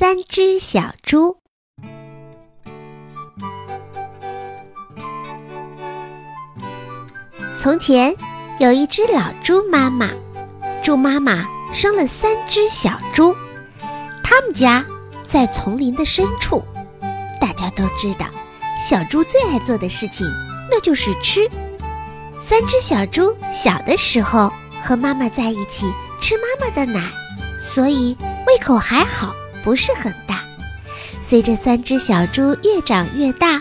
三只小猪。从前有一只老猪妈妈，猪妈妈生了三只小猪。他们家在丛林的深处，大家都知道，小猪最爱做的事情那就是吃。三只小猪小的时候和妈妈在一起吃妈妈的奶，所以胃口还好，不是很大。随着三只小猪越长越大，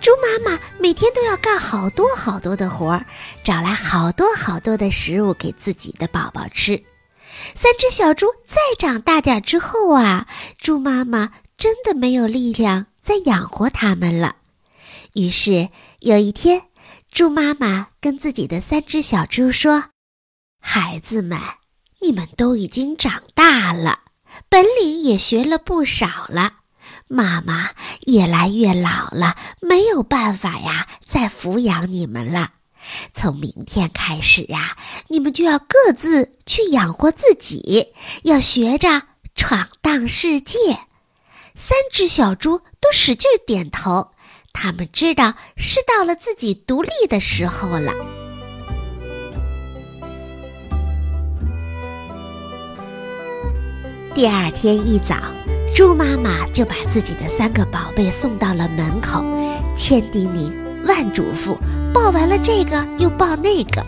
猪妈妈每天都要干好多好多的活儿，找来好多好多的食物给自己的宝宝吃。三只小猪再长大点之后啊，猪妈妈真的没有力量再养活它们了。于是有一天，猪妈妈跟自己的三只小猪说：“孩子们，你们都已经长大了，本领也学了不少了。妈妈越来越老了，没有办法呀，再抚养你们了。从明天开始呀，你们就要各自去养活自己，要学着闯荡世界。”三只小猪都使劲点头。他们知道是到了自己独立的时候了。第二天一早，猪妈妈就把自己的三个宝贝送到了门口，千叮咛万嘱咐，抱完了这个又抱那个。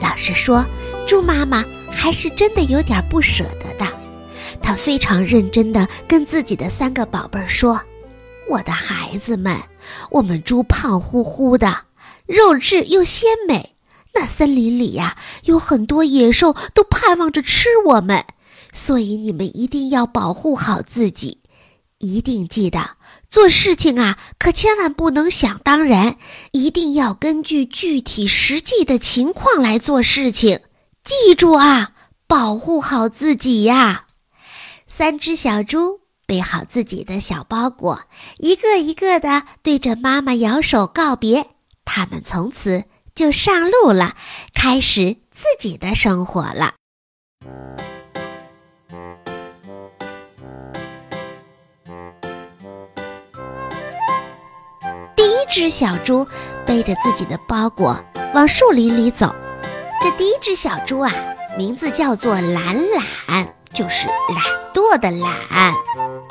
老实说，猪妈妈还是真的有点不舍得的。她非常认真地跟自己的三个宝贝说。我的孩子们，我们猪胖乎乎的，肉质又鲜美。那森林里呀，有很多野兽都盼望着吃我们，所以你们一定要保护好自己，一定记得做事情啊，可千万不能想当然，一定要根据具体实际的情况来做事情。记住啊，保护好自己呀！三只小猪。背好自己的小包裹，一个一个的对着妈妈摇手告别。他们从此就上路了，开始自己的生活了。只小猪背着自己的包裹往树林里走。这第一只小猪啊，名字叫做懒懒，就是懒惰的懒。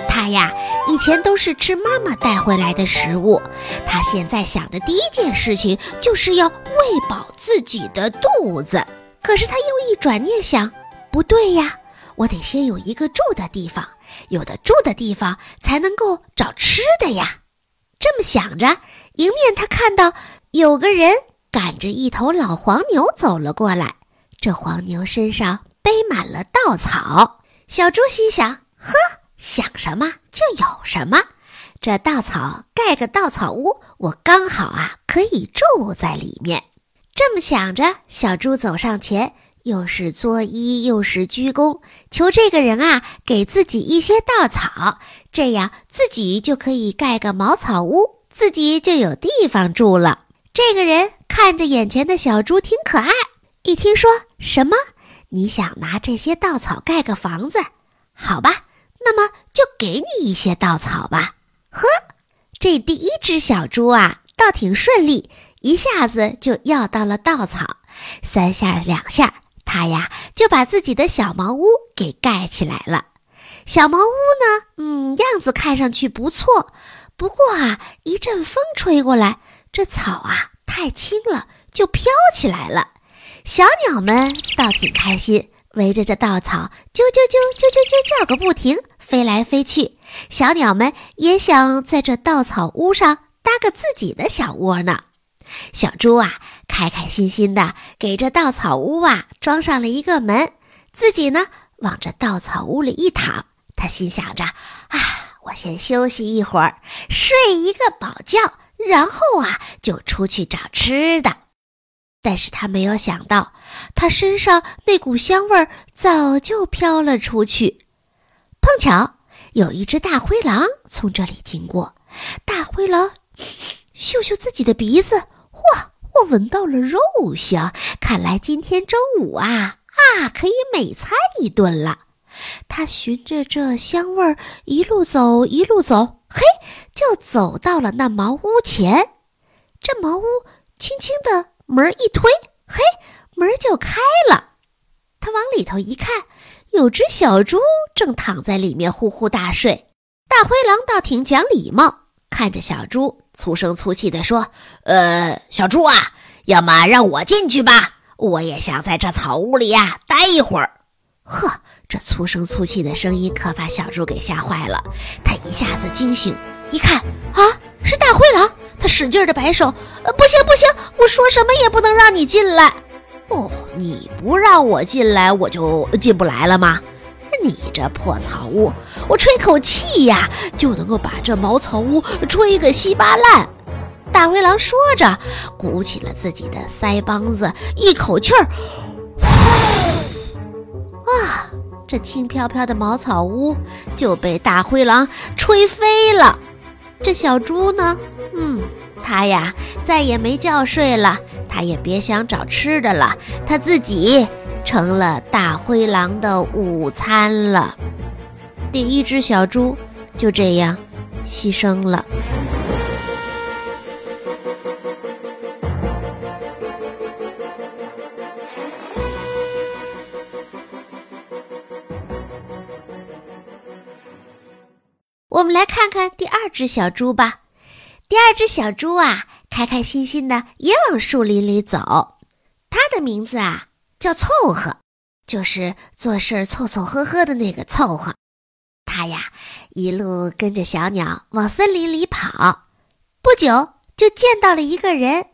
它呀，以前都是吃妈妈带回来的食物。它现在想的第一件事情就是要喂饱自己的肚子。可是它又一转念想，不对呀，我得先有一个住的地方，有的住的地方才能够找吃的呀。这么想着，迎面他看到有个人赶着一头老黄牛走了过来。这黄牛身上背满了稻草。小猪心想：呵。想什么就有什么，这稻草盖个稻草屋，我刚好啊可以住在里面。这么想着，小猪走上前，又是作揖又是鞠躬，求这个人啊给自己一些稻草，这样自己就可以盖个茅草屋，自己就有地方住了。这个人看着眼前的小猪挺可爱，一听说什么你想拿这些稻草盖个房子，好吧。那么就给你一些稻草吧。呵，这第一只小猪啊，倒挺顺利，一下子就要到了稻草。三下两下，它呀就把自己的小茅屋给盖起来了。小茅屋呢，嗯，样子看上去不错。不过啊，一阵风吹过来，这草啊太轻了，就飘起来了。小鸟们倒挺开心。围着这稻草，啾啾啾啾啾啾叫个不停，飞来飞去。小鸟们也想在这稻草屋上搭个自己的小窝呢。小猪啊，开开心心的给这稻草屋啊装上了一个门，自己呢往这稻草屋里一躺，他心想着：啊，我先休息一会儿，睡一个饱觉，然后啊就出去找吃的。但是他没有想到，他身上那股香味儿早就飘了出去。碰巧有一只大灰狼从这里经过，大灰狼嗅嗅自己的鼻子，哇，我闻到了肉香，看来今天中午啊啊可以美餐一顿了。他循着这香味儿一路走，一路走，嘿，就走到了那茅屋前。这茅屋轻轻的门一推，嘿，门就开了。他往里头一看，有只小猪正躺在里面呼呼大睡。大灰狼倒挺讲礼貌，看着小猪，粗声粗气地说：“呃，小猪啊，要么让我进去吧，我也想在这草屋里呀待一会儿。”呵，这粗声粗气的声音可把小猪给吓坏了。他一下子惊醒，一看啊，是大灰狼！他使劲儿的摆手：“呃，不行不行，我说什么也不能让你进来。”哦，你不让我进来，我就进不来了吗？你这破草屋，我吹口气呀，就能够把这茅草屋吹个稀巴烂。大灰狼说着，鼓起了自己的腮帮子，一口气儿，哇！这轻飘飘的茅草屋就被大灰狼吹飞了。这小猪呢？嗯，它呀，再也没觉睡了，它也别想找吃的了，它自己。成了大灰狼的午餐了。第一只小猪就这样牺牲了。只小猪吧。第二只小猪啊，开开心心的也往树林里走。它的名字啊。叫凑合，就是做事凑凑合合的那个凑合。它呀，一路跟着小鸟往森林里跑，不久就见到了一个人。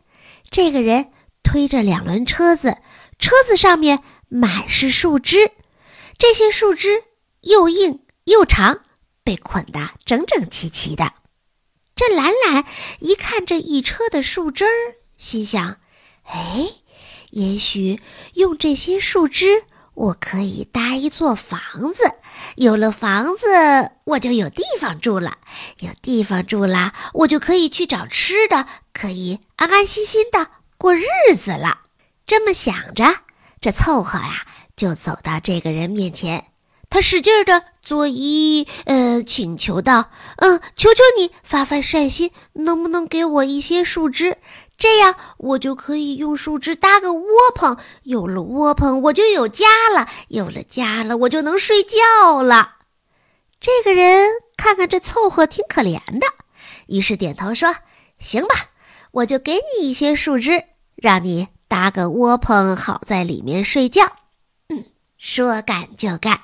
这个人推着两轮车子，车子上面满是树枝，这些树枝又硬又长，被捆得整整齐齐的。这懒懒一看这一车的树枝儿，心想：哎。也许用这些树枝，我可以搭一座房子。有了房子，我就有地方住了。有地方住了，我就可以去找吃的，可以安安心心的过日子了。这么想着，这凑合呀，就走到这个人面前。他使劲的作揖，呃，请求道：“嗯，求求你发发善心，能不能给我一些树枝？”这样我就可以用树枝搭个窝棚，有了窝棚我就有家了，有了家了我就能睡觉了。这个人看看这凑合挺可怜的，于是点头说：“行吧，我就给你一些树枝，让你搭个窝棚，好在里面睡觉。”嗯，说干就干。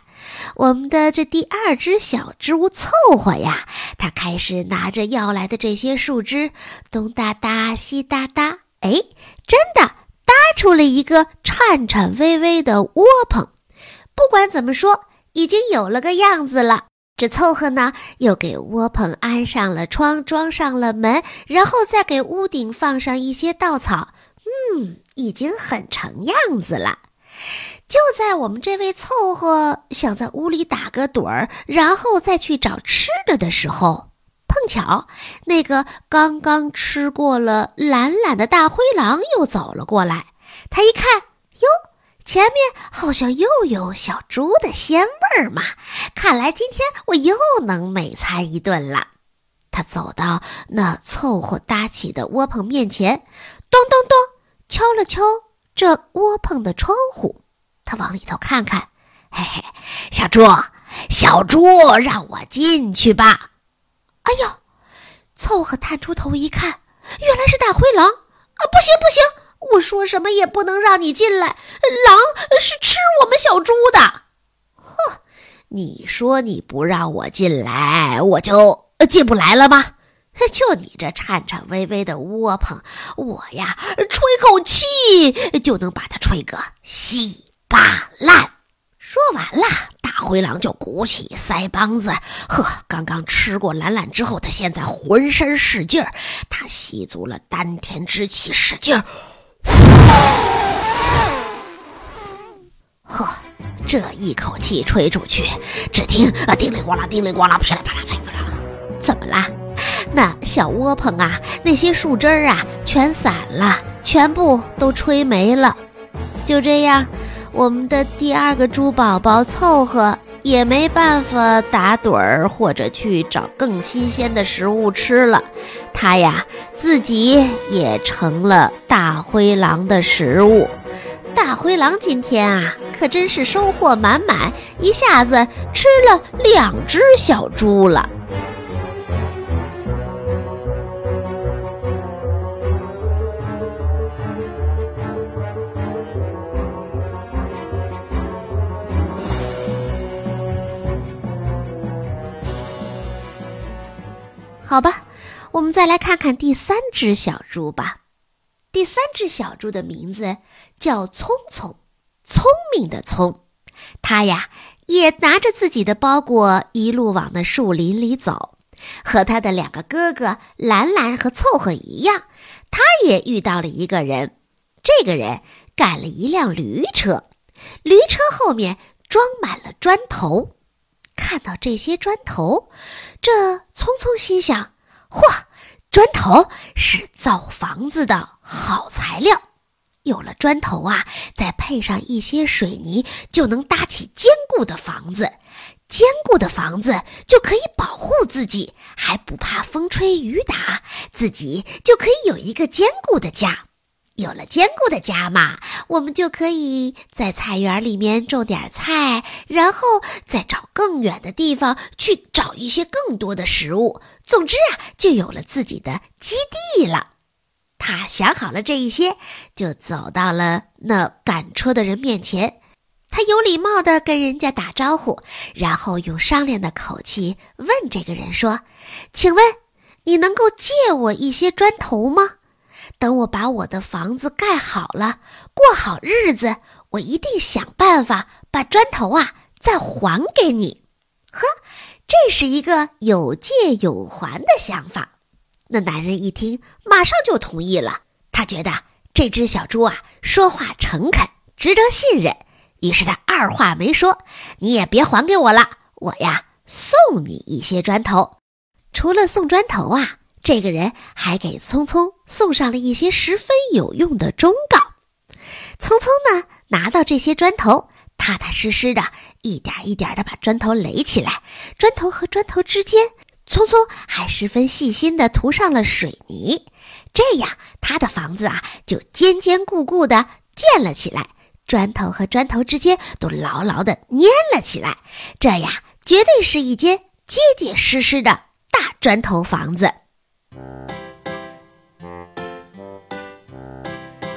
我们的这第二只小猪凑合呀，它开始拿着要来的这些树枝，东搭搭西搭搭，哎，真的搭出了一个颤颤巍巍的窝棚。不管怎么说，已经有了个样子了。这凑合呢，又给窝棚安上了窗，装上了门，然后再给屋顶放上一些稻草。嗯，已经很成样子了。就在我们这位凑合想在屋里打个盹儿，然后再去找吃的的时候，碰巧那个刚刚吃过了懒懒的大灰狼又走了过来。他一看，哟，前面好像又有小猪的鲜味儿嘛！看来今天我又能美餐一顿了。他走到那凑合搭起的窝棚面前，咚咚咚，敲了敲这窝棚的窗户。他往里头看看，嘿嘿，小猪，小猪，让我进去吧！哎呦，凑合探出头一看，原来是大灰狼！啊，不行不行，我说什么也不能让你进来，狼是吃我们小猪的。哼，你说你不让我进来，我就进不来了吗？就你这颤颤巍巍的窝棚，我呀，吹口气就能把它吹个稀。巴烂！说完了，大灰狼就鼓起腮帮子，呵，刚刚吃过懒懒之后，他现在浑身使劲儿，他吸足了丹田之气，使劲儿，呵，这一口气吹出去，只听啊叮铃咣啷，叮铃咣啷，噼里啪啦，噼里啪啦，怎么啦？那小窝棚啊，那些树枝儿啊，全散了，全部都吹没了，就这样。我们的第二个猪宝宝凑合也没办法打盹儿或者去找更新鲜的食物吃了，它呀自己也成了大灰狼的食物。大灰狼今天啊，可真是收获满满，一下子吃了两只小猪了。好吧，我们再来看看第三只小猪吧。第三只小猪的名字叫聪聪，聪明的聪。它呀也拿着自己的包裹，一路往那树林里走。和他的两个哥哥兰兰和凑合一样，他也遇到了一个人。这个人赶了一辆驴车，驴车后面装满了砖头。看到这些砖头，这聪聪心想：“嚯，砖头是造房子的好材料。有了砖头啊，再配上一些水泥，就能搭起坚固的房子。坚固的房子就可以保护自己，还不怕风吹雨打，自己就可以有一个坚固的家。”有了坚固的家嘛，我们就可以在菜园里面种点菜，然后再找更远的地方去找一些更多的食物。总之啊，就有了自己的基地了。他想好了这一些，就走到了那赶车的人面前。他有礼貌地跟人家打招呼，然后用商量的口气问这个人说：“请问，你能够借我一些砖头吗？”等我把我的房子盖好了，过好日子，我一定想办法把砖头啊再还给你。呵，这是一个有借有还的想法。那男人一听，马上就同意了。他觉得这只小猪啊说话诚恳，值得信任。于是他二话没说：“你也别还给我了，我呀送你一些砖头。除了送砖头啊。”这个人还给聪聪送上了一些十分有用的忠告。聪聪呢，拿到这些砖头，踏踏实实的，一点一点的把砖头垒起来。砖头和砖头之间，聪聪还十分细心的涂上了水泥。这样，他的房子啊，就坚坚固固的建了起来。砖头和砖头之间都牢牢的粘了起来。这呀，绝对是一间结结实实的大砖头房子。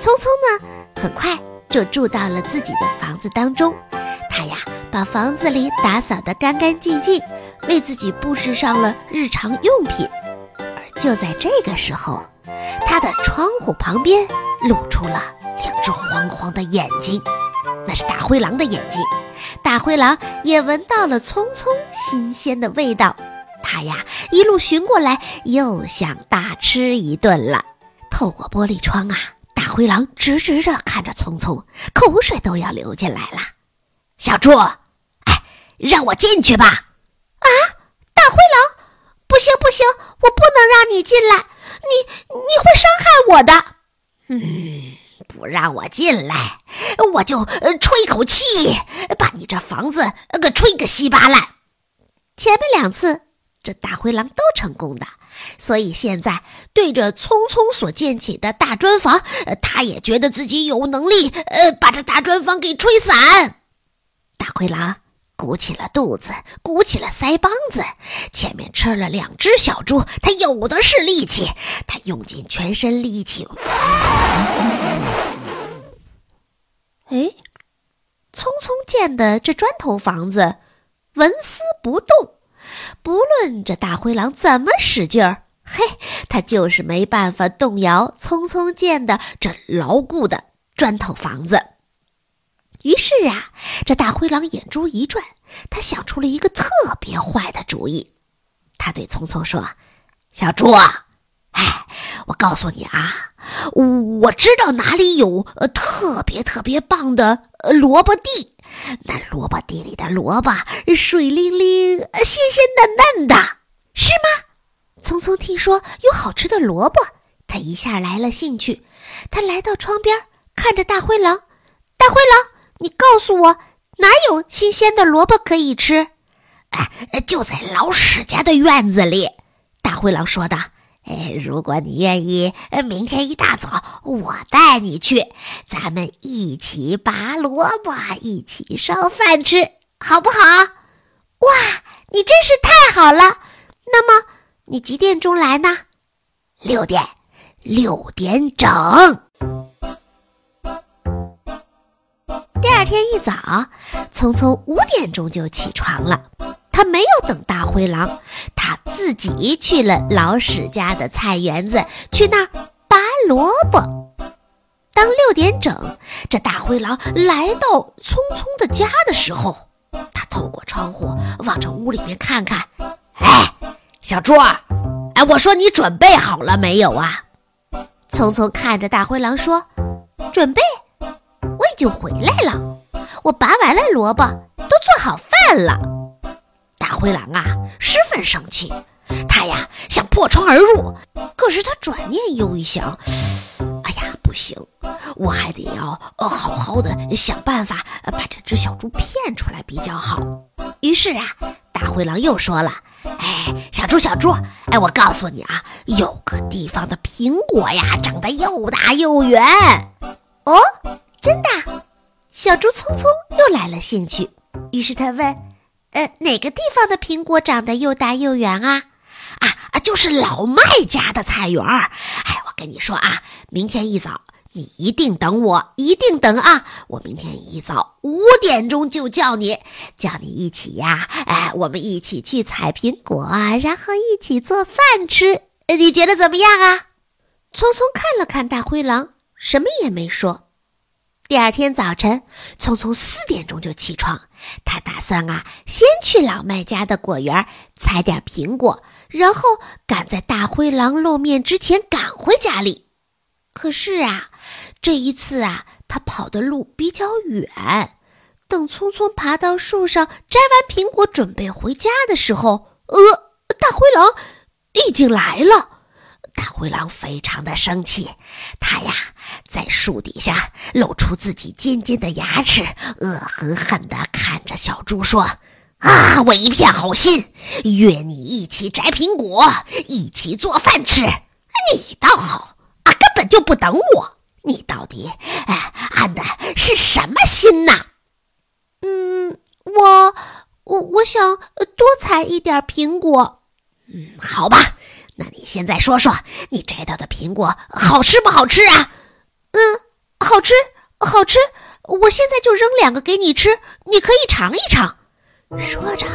聪聪呢，很快就住到了自己的房子当中。他呀，把房子里打扫得干干净净，为自己布置上了日常用品。而就在这个时候，他的窗户旁边露出了两只黄黄的眼睛，那是大灰狼的眼睛。大灰狼也闻到了聪聪新鲜的味道。他呀，一路寻过来，又想大吃一顿了。透过玻璃窗啊，灰狼直直的看着聪聪，口水都要流进来了。小猪，哎，让我进去吧！啊，大灰狼，不行不行，我不能让你进来，你你会伤害我的。嗯，不让我进来，我就吹口气，把你这房子给吹个稀巴烂。前面两次。这大灰狼都成功的，所以现在对着聪聪所建起的大砖房，他也觉得自己有能力，呃，把这大砖房给吹散。大灰狼鼓起了肚子，鼓起了腮帮子，前面吃了两只小猪，他有的是力气，他用尽全身力气。哎，聪聪建的这砖头房子纹丝不动。不论这大灰狼怎么使劲儿，嘿，它就是没办法动摇匆匆建的这牢固的砖头房子。于是啊，这大灰狼眼珠一转，他想出了一个特别坏的主意。他对匆匆说：“小猪啊，哎，我告诉你啊，我知道哪里有呃特别特别棒的萝卜地。”那萝卜地里的萝卜水灵灵、鲜鲜嫩嫩的，是吗？聪聪听说有好吃的萝卜，他一下来了兴趣。他来到窗边，看着大灰狼：“大灰狼，你告诉我，哪有新鲜的萝卜可以吃？哎，就在老史家的院子里。大灰狼说道：“哎，如果你愿意，明天一大早我带你去，咱们一起拔萝卜，一起烧饭吃，好不好？”哇，你真是太好了！那么你几点钟来呢？六点，六点整。第二天一早，聪聪五点钟就起床了。他没有等大灰狼，他自己去了老史家的菜园子，去那儿拔萝卜。当六点整，这大灰狼来到聪聪的家的时候，他透过窗户往这屋里面看看。哎，小猪，哎，我说你准备好了没有啊？聪聪看着大灰狼说：“准备。”我已经回来了，我拔完了萝卜，都做好饭了。灰狼啊，十分生气，他呀想破窗而入，可是他转念又一想，哎呀，不行，我还得要呃好好的想办法把这只小猪骗出来比较好。于是啊，大灰狼又说了：“哎，小猪小猪，哎，我告诉你啊，有个地方的苹果呀，长得又大又圆。”哦。真的，小猪聪聪又来了兴趣，于是他问：“呃，哪个地方的苹果长得又大又圆啊？”“啊啊，就是老麦家的菜园儿。”“哎，我跟你说啊，明天一早你一定等我，一定等啊！我明天一早五点钟就叫你，叫你一起呀！哎，我们一起去采苹果，然后一起做饭吃。你觉得怎么样啊？”聪聪看了看大灰狼，什么也没说。第二天早晨，聪聪四点钟就起床。他打算啊，先去老麦家的果园采点苹果，然后赶在大灰狼露面之前赶回家里。可是啊，这一次啊，他跑的路比较远。等聪聪爬到树上摘完苹果，准备回家的时候，呃，大灰狼已经来了。大灰狼非常的生气，他呀在树底下露出自己尖尖的牙齿，恶狠狠地看着小猪说：“啊，我一片好心，约你一起摘苹果，一起做饭吃，你倒好啊，根本就不等我。你到底哎安的是什么心呐？”“嗯，我我我想多采一点苹果。”“嗯，好吧。”那你现在说说，你摘到的苹果好吃不好吃啊？嗯，好吃，好吃。我现在就扔两个给你吃，你可以尝一尝。说着，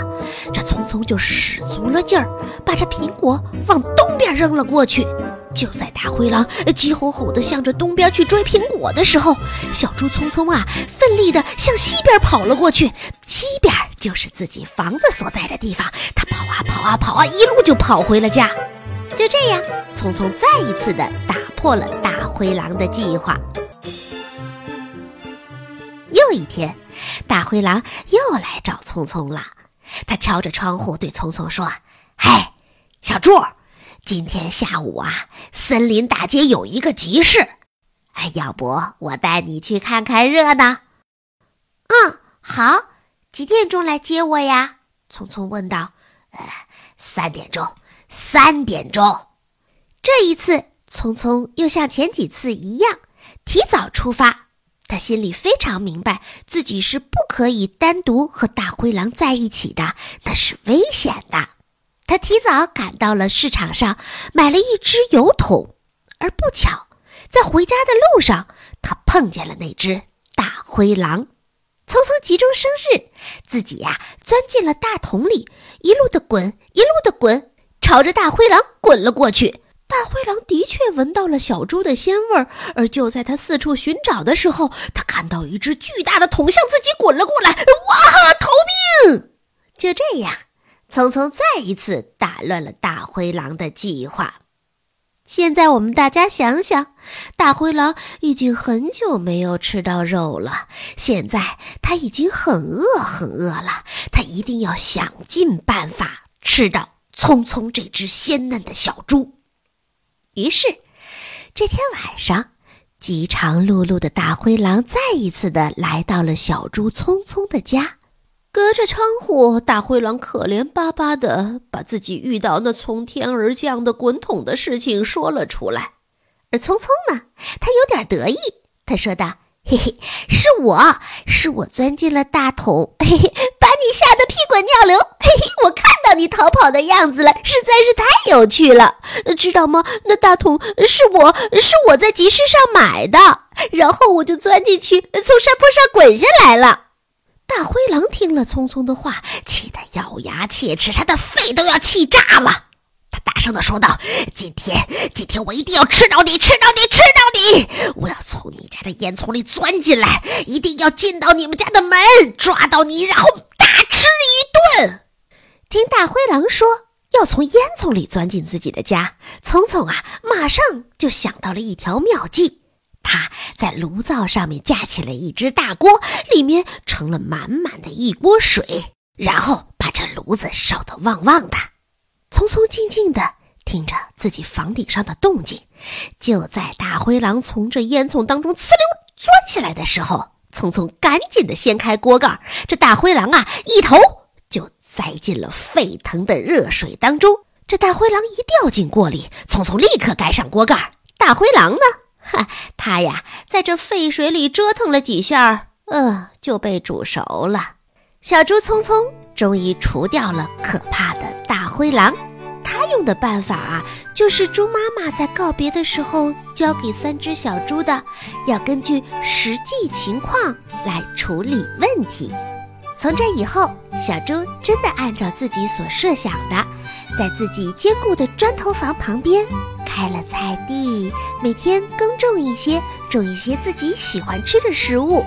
这聪聪就使足了劲儿，把这苹果往东边扔了过去。就在大灰狼急吼吼地向着东边去追苹果的时候，小猪聪聪啊，奋力地向西边跑了过去。西边就是自己房子所在的地方。他跑啊跑啊跑啊，一路就跑回了家。就这样，聪聪再一次的打破了大灰狼的计划。又一天，大灰狼又来找聪聪了。他敲着窗户对聪聪说：“嘿，小猪，今天下午啊，森林大街有一个集市，哎，要不我带你去看看热闹？”“嗯，好。几点钟来接我呀？”聪聪问道。“呃，三点钟。”三点钟，这一次，聪聪又像前几次一样提早出发。他心里非常明白，自己是不可以单独和大灰狼在一起的，那是危险的。他提早赶到了市场上，买了一只油桶。而不巧，在回家的路上，他碰见了那只大灰狼。匆匆急中生智，自己呀钻进了大桶里，一路的滚，一路的滚。朝着大灰狼滚了过去，大灰狼的确闻到了小猪的鲜味儿，而就在他四处寻找的时候，他看到一只巨大的桶向自己滚了过来，哇！逃命！就这样，匆匆再一次打乱了大灰狼的计划。现在我们大家想想，大灰狼已经很久没有吃到肉了，现在他已经很饿很饿了，他一定要想尽办法吃到。匆匆这只鲜嫩的小猪。于是，这天晚上饥肠辘辘的大灰狼再一次的来到了小猪聪聪的家。隔着窗户，大灰狼可怜巴巴的把自己遇到那从天而降的滚筒的事情说了出来。而聪聪呢，他有点得意，他说道：“嘿嘿，是我是我钻进了大桶，嘿嘿，把你吓得滚尿流。嘿嘿，我看到你逃跑的样子了，实在是太有趣了，知道吗？那大桶是我是我在集市上买的，然后我就钻进去，从山坡上滚下来了。”大灰狼听了聪聪的话，气得咬牙切齿，他的肺都要气炸了。他大声的说道：“今天，今天我一定要吃到你，吃到你，吃到你！我要从你家的烟囱里钻进来，一定要进到你们家的门，抓到你，然后大吃一顿。”听大灰狼说要从烟囱里钻进自己的家，聪聪啊，马上就想到了一条妙计。他在炉灶上面架起了一只大锅，里面盛了满满的一锅水，然后把这炉子烧得旺旺的。匆匆静静地听着自己房顶上的动静。就在大灰狼从这烟囱当中呲溜钻下来的时候，匆匆赶紧地掀开锅盖，这大灰狼啊，一头就栽进了沸腾的热水当中。这大灰狼一掉进锅里，匆匆立刻盖上锅盖。大灰狼呢？哈，他呀，在这沸水里折腾了几下，呃，就被煮熟了。小猪匆匆终于除掉了可怕的大灰狼。他用的办法啊，就是猪妈妈在告别的时候教给三只小猪的，要根据实际情况来处理问题。从这以后，小猪真的按照自己所设想的，在自己坚固的砖头房旁边。开了菜地，每天耕种一些，种一些自己喜欢吃的食物。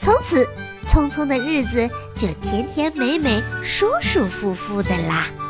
从此，匆匆的日子就甜甜美美、舒舒服服的啦。